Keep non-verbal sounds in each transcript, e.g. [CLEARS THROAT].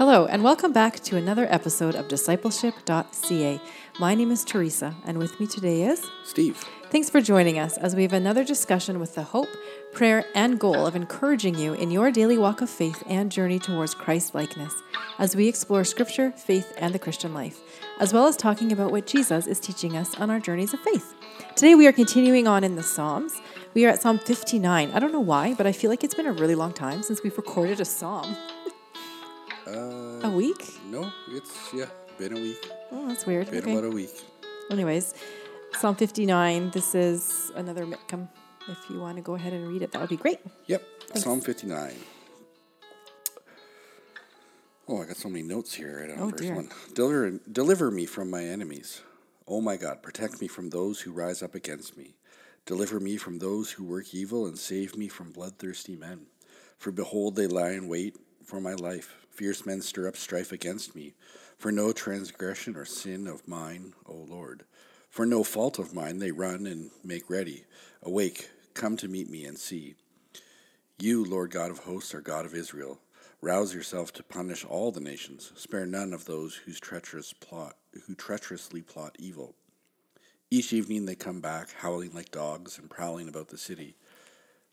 Hello, and welcome back to another episode of discipleship.ca. My name is Teresa, and with me today is Steve. Thanks for joining us as we have another discussion with the hope, prayer, and goal of encouraging you in your daily walk of faith and journey towards Christ likeness as we explore scripture, faith, and the Christian life, as well as talking about what Jesus is teaching us on our journeys of faith. Today we are continuing on in the Psalms. We are at Psalm 59. I don't know why, but I feel like it's been a really long time since we've recorded a psalm. A week? no, it's yeah, been a week. Oh, that's weird. Been Okay. about a week. Anyways, Psalm 59. This is another Miktam. If you want to go ahead and read it, that would be great. Yep, Psalm 59. Oh, I got so many notes here right on Oh, verse dear. 1. Deliver, deliver me from my enemies. Oh my God, protect me from those who rise up against me. Deliver me from those who work evil and save me from bloodthirsty men. For behold, they lie in wait for my life. Fierce men stir up strife against me. For no transgression or sin of mine, O Lord. For no fault of mine they run and make ready. Awake, come to meet me and see. You, Lord God of hosts, are God of Israel. Rouse yourself to punish all the nations. Spare none of those whose treacherous plot, who treacherously plot evil. Each evening they come back, howling like dogs and prowling about the city.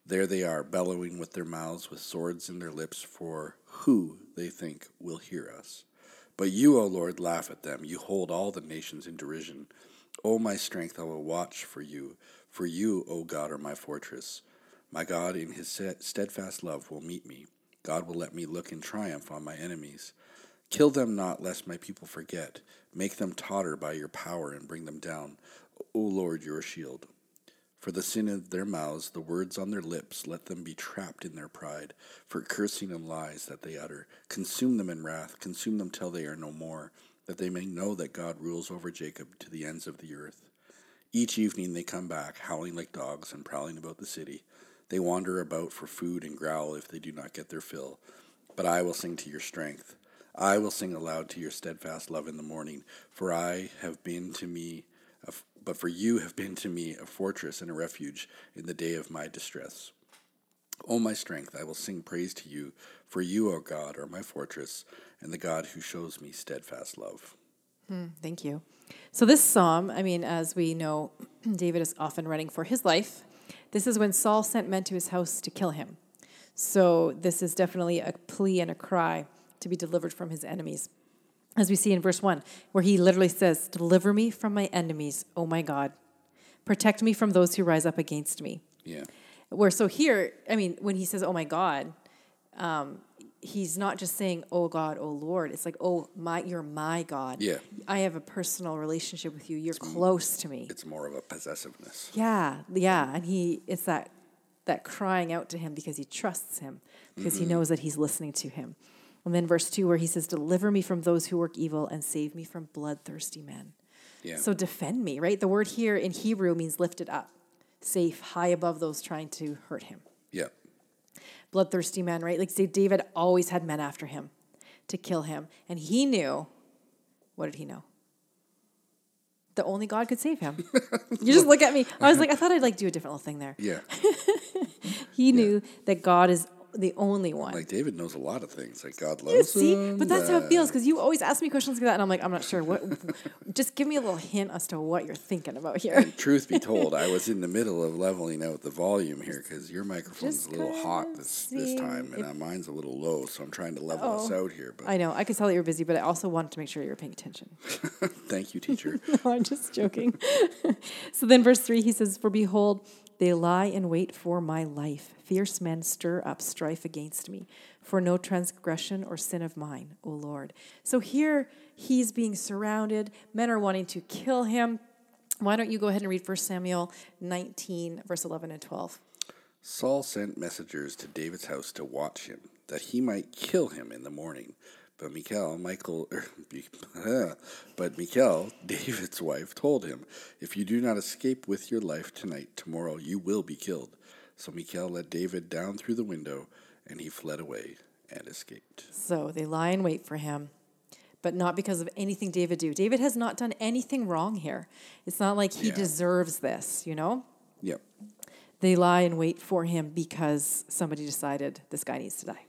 There they are, bellowing with their mouths, with swords in their lips, for who, they think, will hear us. But you, O Lord, laugh at them. You hold all the nations in derision. O my strength, I will watch for you. For you, O God, are my fortress. My God, in his steadfast love, will meet me. God will let me look in triumph on my enemies. Kill them not, lest my people forget. Make them totter by your power and bring them down. O Lord, your shield. For the sin of their mouths, the words on their lips, let them be trapped in their pride, for cursing and lies that they utter. Consume them in wrath, consume them till they are no more, that they may know that God rules over Jacob to the ends of the earth. Each evening they come back, howling like dogs and prowling about the city. They wander about for food and growl if they do not get their fill. But I will sing to your strength. I will sing aloud to your steadfast love in the morning, for I have been to me, but for you have been to me a fortress and a refuge in the day of my distress. O my strength, I will sing praise to you, for you, O God, are my fortress, and the God who shows me steadfast love. Hmm, thank you. So, this psalm, I mean, as we know, [CLEARS THROAT] David is often running for his life. This is when Saul sent men to his house to kill him. So, this is definitely a plea and a cry to be delivered from his enemies. As we see in verse 1, where he literally says, Deliver me from my enemies, O my God. Protect me from those who rise up against me. Yeah. Where so here, I mean, when he says, "Oh my God," um, he's not just saying, "Oh God, oh Lord." It's like, "Oh my, you're my God." Yeah. I have a personal relationship with you. You're close to me. It's more of a possessiveness. Yeah, yeah, and he it's that that crying out to him because he trusts him because he knows that he's listening to him. And then verse two, where he says, "Deliver me from those who work evil and save me from bloodthirsty men." Yeah. So defend me, right? The word here in Hebrew means lifted up, safe, high above those trying to hurt him yeah. bloodthirsty men, right? Like say David always had men after him to kill him. And he knew, what did he know? The only God could save him. [LAUGHS] you just look at me. I was like, I thought I'd like do a different little thing there. Yeah. [LAUGHS] He knew that God is the only one. Like David knows a lot of things. Like God You loves see, him, but that's how it feels because you always ask me questions like that, and I'm like, I'm not sure. What? [LAUGHS] just give me a little hint as to what you're thinking about here. And truth be told, I was in the [LAUGHS] middle of leveling out the volume here because your microphone's Just a little hot this, this time, and if- uh, mine's a little low, so I'm trying to level us Oh. out here. But I know. I could tell that you're busy, but I also wanted to make sure you were paying attention. [LAUGHS] thank you, teacher. No, I'm just joking. so then, verse 3, he says, For behold, they lie in wait for my life. Fierce men stir up strife against me, for no transgression or sin of mine, O Lord. So here he's being surrounded. Men are wanting to kill him. Why don't you go ahead and read 1 Samuel 19, verse 11 and 12? Saul sent messengers to David's house to watch him, that he might kill him in the morning. But Michal, Michael, er, [LAUGHS] but Michal, David's wife, told him, "If you do not escape with your life tonight, tomorrow you will be killed." So Michal let David down through the window, and he fled away and escaped. So they lie in wait for him, but not because of anything David do. David has not done anything wrong here. It's not like he Yeah. deserves this, you know? Yep. They lie in wait for him because somebody decided this guy needs to die.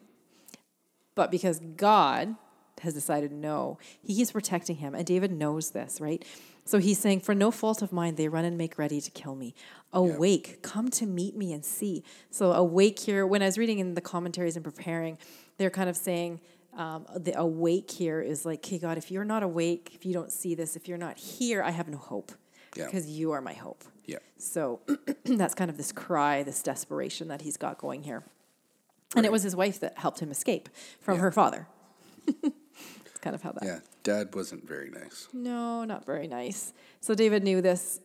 But because God has decided no. He keeps protecting him, and David knows this, right? So he's saying, For no fault of mine, they run and make ready to kill me. Awake, come to meet me and see. So, awake here, when I was reading in the commentaries and preparing, they're kind of saying, um, the awake here is like, okay, God, if you're not awake, if you don't see this, if you're not here, I have no hope Yeah. because you are my hope. Yeah. So [CLEARS THROAT] that's kind of this cry, this desperation that he's got going here. And it was his wife that helped him escape from Yeah. her father. [LAUGHS] it's kind of how that. Yeah. Dad wasn't very nice. No, not very nice. So David knew this.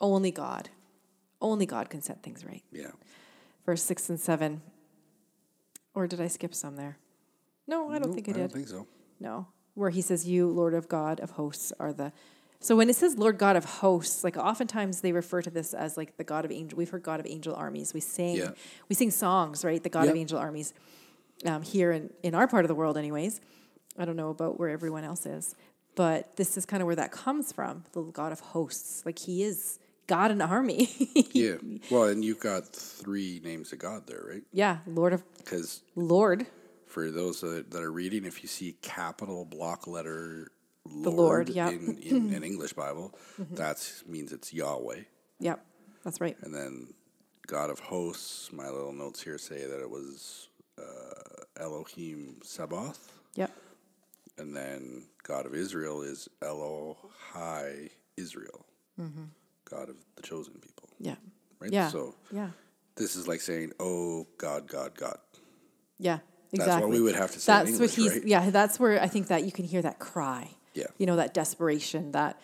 Only God, only God can set things right. Yeah. Verse six and seven. Or did I skip some there? No, I don't think I I did. I don't think so. No, where he says, "You, Lord of God of hosts, are the." So when it says Lord God of hosts, like oftentimes they refer to this as like the God of angel. We've heard God of angel armies. We sing, Yeah. we sing songs, right? The God of angel armies, um, here in in our part of the world, anyways. I don't know about where everyone else is, but this is kind of where that comes from. The God of hosts, like He is God in army. [LAUGHS] Yeah. Well, and you've got three names of God there, right? yeah, Lord of Because Lord, for those that, that are reading, if you see capital block letter Lord, Lord, yeah. Mm-hmm. in, in [LAUGHS] an English Bible, that means it's Yahweh. Yep, that's right. And then God of hosts, my little notes here say that it was uh, Elohim Sabaoth. Yep, And then God of Israel is Elohai Israel, God of the chosen people. yeah, Right? Mm-hmm. yeah, So yeah, this is like saying, oh, God, God, God. yeah. Exactly. That's what we would have to say in That's English, what he's. right? Yeah, that's where I think that you can hear that cry. Yeah. You know that desperation that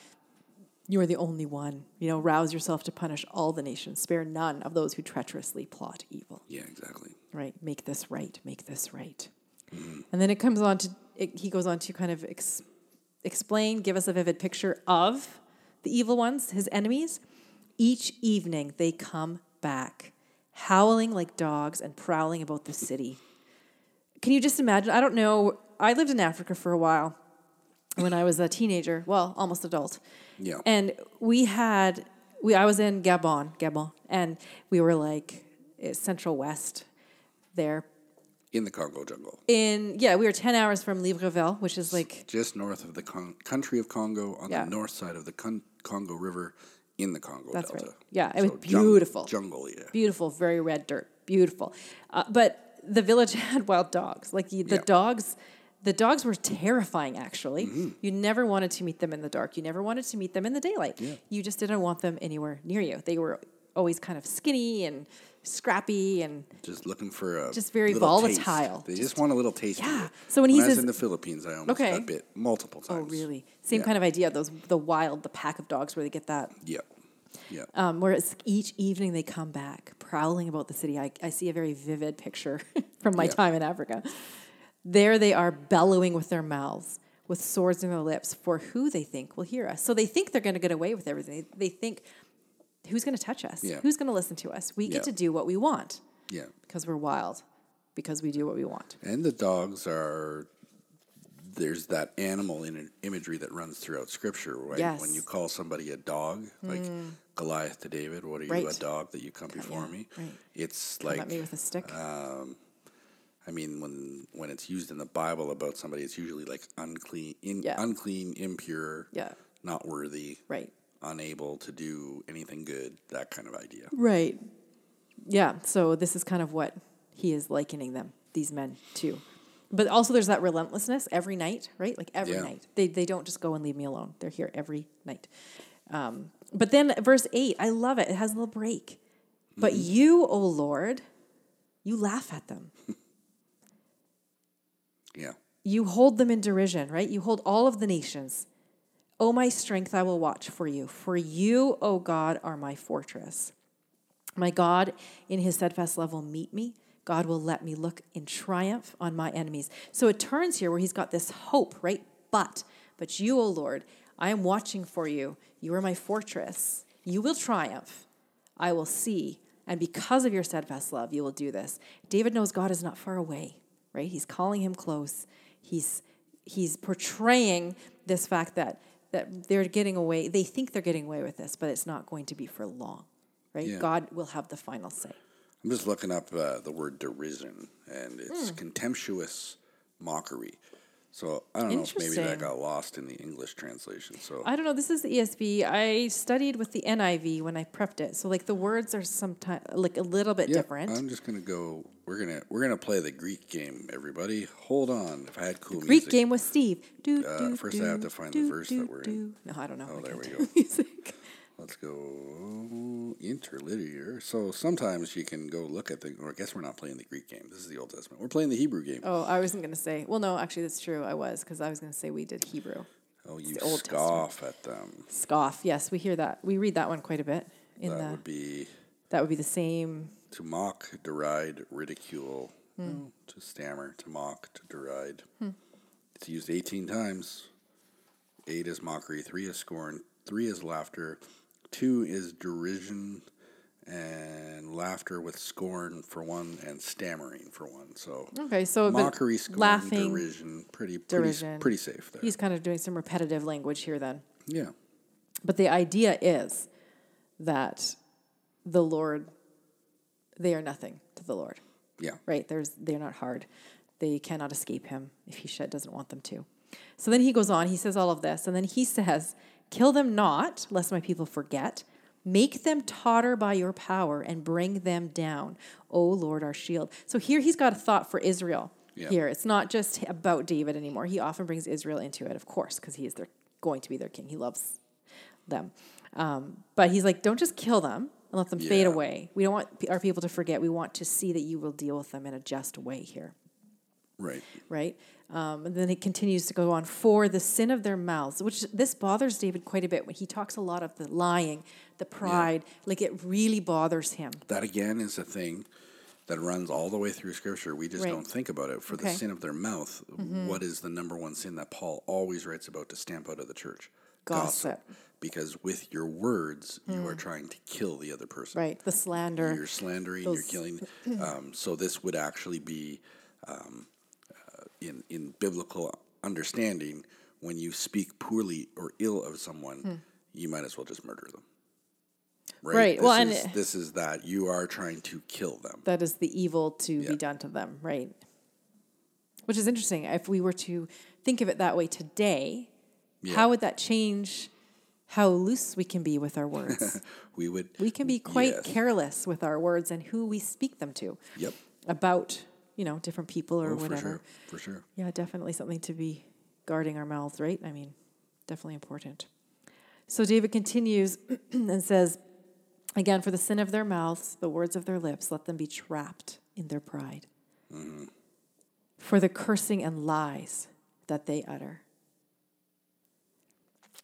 you are the only one. You know, rouse yourself to punish all the nations. Spare none of those who treacherously plot evil. Yeah, exactly. Right. Make this right. Make this right. Mm-hmm. And then it comes on to. It, he goes on to kind of ex, explain, give us a vivid picture of the evil ones, his enemies. Each evening they come back, howling like dogs and prowling about the city. Can you just imagine? I don't know. I lived in Africa for a while when I was a teenager, well, almost adult. Yeah. And we had we I was in Gabon, Gabon, and we were like eh, Central West there. In the Congo jungle, In yeah, we were 10 hours from Libreville, which is like just north of the con- country of Congo, on Yeah. the north side of the con- Congo River, in the Congo That's Delta. right. Yeah, it was beautiful. jungle, yeah. beautiful, very red dirt, beautiful. Uh, but the village [LAUGHS] had wild dogs. Like the, the Yeah. dogs, the dogs were terrifying. Actually, Mm-hmm. you never wanted to meet them in the dark. You never wanted to meet them in the daylight. You just didn't want them anywhere near you. They were always kind of skinny and scrappy and Just looking for a Just very little taste. volatile. They just, want a little taste. Yeah. So when he I was in the Philippines, I almost Okay. got bit multiple times. oh, really? Same Yeah. kind of idea. Those the wild, the pack of dogs where they get that. Yeah, yeah. Um, whereas each evening they come back prowling about the city. I, I see a very vivid picture [LAUGHS] from my Yeah. time in Africa. There they are bellowing with their mouths, with swords in their lips, for who they think will hear us. So they think they're going to get away with everything. They think, who's going to touch us? Yeah. Who's going to listen to us? We get to do what we want yeah. because we're wild, because we do what we want. And the dogs are. There's that animal in imagery that runs throughout Scripture, right? Yes. When you call somebody a dog, like hmm. Goliath to David, what are you, a dog that you come before yeah, me? right. It's Come like at me with a stick. Um, I mean, when when it's used in the Bible about somebody, it's usually like unclean, in, Yeah. unclean, impure, yeah, not worthy, right. unable to do anything good. That kind of idea. Right. Yeah. So this is kind of what he is likening them, these men, to. But also, there's that relentlessness every night, right? Like every Yeah. night. They, they don't just go and leave me alone. They're here every night. Um, but then verse 8, I love it. It has a little break. But you, O Lord, you laugh at them. [LAUGHS] Yeah. You hold them in derision, right? You hold all of the nations. O my strength, I will watch for you. For you, O God, are my fortress. My God, in his steadfast love, will meet me. God will let me look in triumph on my enemies. So it turns here where he's got this hope, right? But, but you, O Lord, I am watching for you. You are my fortress. You will triumph. I will see. And because of your steadfast love, you will do this. David knows God is not far away, right? He's calling him close. He's he's portraying this fact that that they're getting away. They think they're getting away with this, but it's not going to be for long, right? Yeah. God will have the final say. I'm just looking up uh, the word derision, and it's contemptuous mockery. So I don't know if maybe that got lost in the English translation. So I don't know. This is the ESV. I studied with the NIV when I prepped it, so like the words are sometimes like a little bit different. I'm just gonna go. We're gonna we're gonna play the Greek game. Everybody, hold on. If I had cool Greek music, game with Steve. Do, Uh, do, first I have to find the verse do, that we're in. No, I don't know. Oh, I there we go. [LAUGHS] Music. Let's go interlinear. So sometimes you can go look at the. Or I guess we're not playing the Greek game. This is the Old Testament. We're playing the Hebrew game. Oh, I wasn't gonna say. Well, no, actually, that's true. I was because I was gonna say we did Hebrew. Oh, you Old scoff at them. Scoff. Yes, we hear that. We read that one quite a bit. In That the would be that would be the same. to mock, deride, ridicule, Hmm. no, to stammer, to mock, to deride. It's used 18 times. Eight is mockery, three is scorn, three is laughter, two is derision, and laughter with scorn for one, and stammering for one. So Okay, so mockery, scorn, laughing. derision, pretty, pretty, derision. pretty safe there. He's kind of doing some repetitive language here then. yeah, But the idea is that the Lord, they are nothing to the Lord, yeah, right? There's, they're not hard. They cannot escape him if he doesn't want them to. So then he goes on, he says all of this, and then he [LAUGHS] says, Kill them not, lest my people forget. Make them totter by your power and bring them down, O Lord, our shield. So here he's got a thought for Israel. Yeah. Here, it's not just about David anymore. He often brings Israel into it, of course, because he is their, going to be their king. He loves them. Um, but he's like, don't just kill them and let them fade away. We don't want our people to forget. We want to see that you will deal with them in a just way here, right. right? Um, and then it continues to go on for the sin of their mouths, which this bothers David quite a bit when he talks a lot of the lying, the pride. Like it really bothers him. That again is a thing that runs all the way through Scripture. We just Right. don't think about it. For the Okay. Mm-hmm. sin of their mouth, what is the number one sin that Paul always writes about to stamp out of the church? Gossip. Hmm. Because with your words, you are trying to kill the other person. Right, the slander. You're slandering, Those- you're killing. [CLEARS THROAT] Um, so this would actually be um, in in biblical understanding when you speak poorly or ill of someone, you might as well just murder them. Right. Hmm. Right, This well, and is, it- this is that you are trying to kill them. that is the evil to Yeah. be done to them, right? Which is interesting. If we were to think of it that way today, Yeah. how would that change how loose we can be with our words? [LAUGHS] We would. we can be quite Yes. careless with our words and who we speak them to Yep. about, you know, different people or Oh, for whatever. sure. For sure. Yeah, definitely something to be guarding our mouths, right? I mean, definitely important. So David continues [CLEARS THROAT] and says, again, for the sin of their mouths, the words of their lips, let them be trapped in their pride. Mm-hmm. For the cursing and lies that they utter.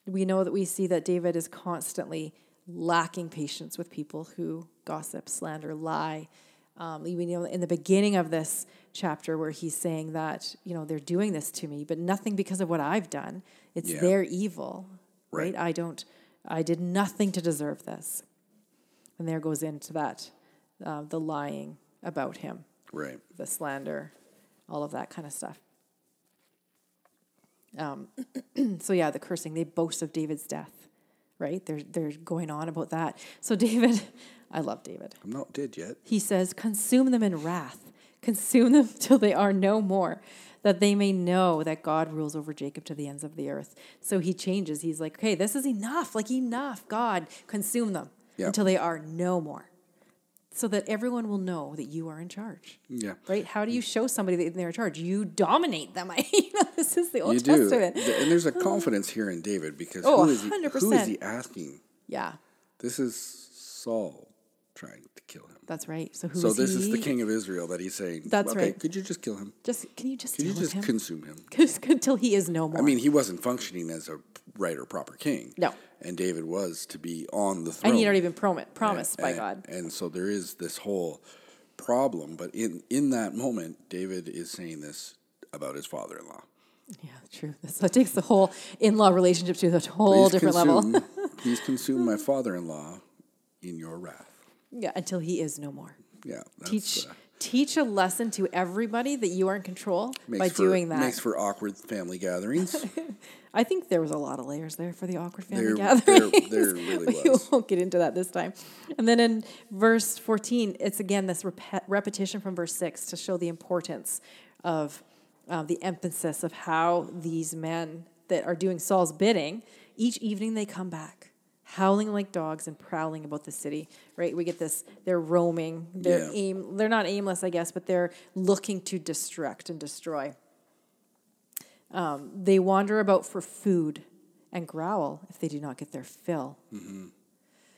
We know that we see that David is constantly lacking patience with people who gossip, slander, lie. Um, we know in the beginning of this chapter where he's saying that you know they're doing this to me, but nothing because of what I've done. It's Yeah. their evil, right. Right. I don't. I did nothing to deserve this. And there goes into that, uh, the lying about him, Right. the slander, all of that kind of stuff. Um, [CLEARS THROAT] so yeah, the cursing. They boast of David's death, right? They're they're going on about that. So [LAUGHS] David, I love David. I'm not dead yet. He says, "Consume them in wrath, consume them [LAUGHS] till they are no more, that they may know that God rules over Jacob to the ends of the earth." So he changes. He's like, "Okay, this is enough. Like enough. God, consume them Yeah. until they are no more." So that everyone will know that you are in charge Yeah. right? How do you show somebody that they're in charge? You dominate them. [LAUGHS] I, you know, this is the Old You do. Testament. Th- And there's a [SIGHS] confidence here in David because Oh, who, is he, who is 100%. he asking? Yeah, This is Saul trying to kill him. that's right. So who So is this is the king of Israel that he's saying, That's okay, right. could you just kill him? Just can you just deal you just him? consume him? [LAUGHS] Until he is no more. I mean, he wasn't functioning as a right or proper king. No. And David was to be on the throne. and he already been prom- promised by and, God. And so there is this whole problem, but in in that moment, David is saying this about his father-in-law. Yeah, true. [LAUGHS] So it takes the whole in-law relationship to a whole Please different level. consume, [LAUGHS] please consume my father-in-law in your wrath. Yeah, until he is no more. Yeah, that's, Teach uh, teach a lesson to everybody that you are in control by for, doing that. makes for awkward family gatherings. [LAUGHS] I think there was a lot of layers there for the awkward family There- gathering. there- there really [LAUGHS] we was. won't get into that this time. And then in verse 14, it's again this rep- repetition from verse 6 to show the importance of uh, the emphasis of how these men that are doing Saul's bidding, each evening they come back, howling like dogs and prowling about the city. Right? We get this. They're roaming. They're Yeah. aim. They're not aimless, I guess, but they're looking to destruct and destroy. Um, they wander about for food and growl if they do not get their fill.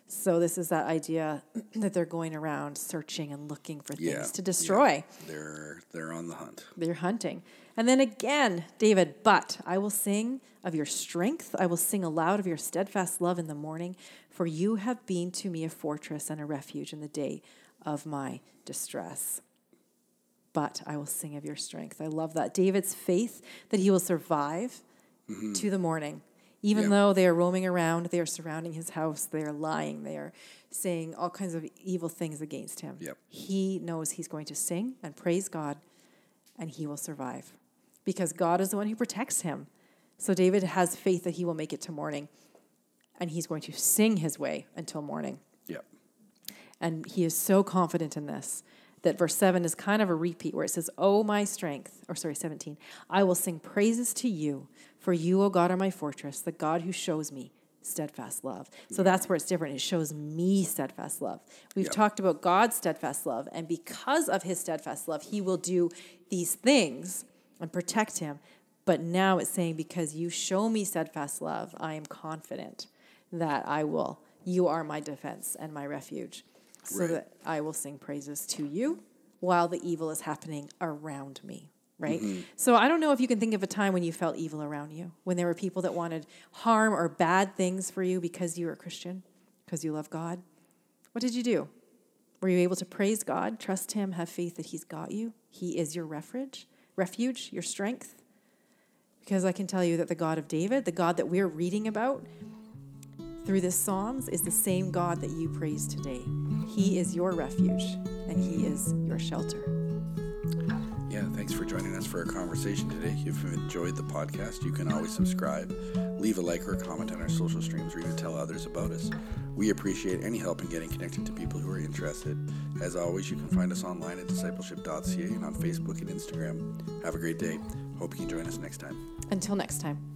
So this is that idea [CLEARS THROAT] that they're going around searching and looking for things Yeah, to yeah. destroy. They're they're on the hunt. They're hunting. And then again, David, but I will sing of your strength. I will sing aloud of your steadfast love in the morning, for you have been to me a fortress and a refuge in the day of my distress. But I will sing of your strength. I love that. David's faith that he will survive mm-hmm. to the morning. Even Yeah. though they are roaming around, they are surrounding his house, they are lying, they are saying all kinds of evil things against him. Yep. He knows he's going to sing and praise God and he will survive because God is the one who protects him. So David has faith that he will make it to morning and he's going to sing his way until morning. Yep. And he is so confident in this that verse 7 is kind of a repeat where it says, Oh, my strength, or sorry, 17, I will sing praises to you, for you, O God, are my fortress, the God who shows me steadfast love. So that's where it's different. It shows me steadfast love. We've Yep. talked about God's steadfast love, and because of his steadfast love, he will do these things and protect him. But now it's saying, because you show me steadfast love, I am confident that I will. You are my defense and my refuge. So Right. that I will sing praises to you while the evil is happening around me. Right? Mm-hmm. So I don't know if you can think of a time when you felt evil around you, when there were people that wanted harm or bad things for you because you were a Christian, because you love God. What did you do? Were you able to praise God, trust Him, have faith that He's got you? He is your refuge, refuge, your strength. Because I can tell you that the God of David, the God that we're reading about through the Psalms, is the same God that you praise today. He is your refuge and He is your shelter. Yeah, thanks for joining us for our conversation today. If you've enjoyed the podcast, you can always subscribe, leave a like or a comment on our social streams, or even tell others about us. We appreciate any help in getting connected to people who are interested. As always, you can find us online at discipleship.ca and on Facebook and Instagram. Have a great day. Hope you can join us next time. Until next time.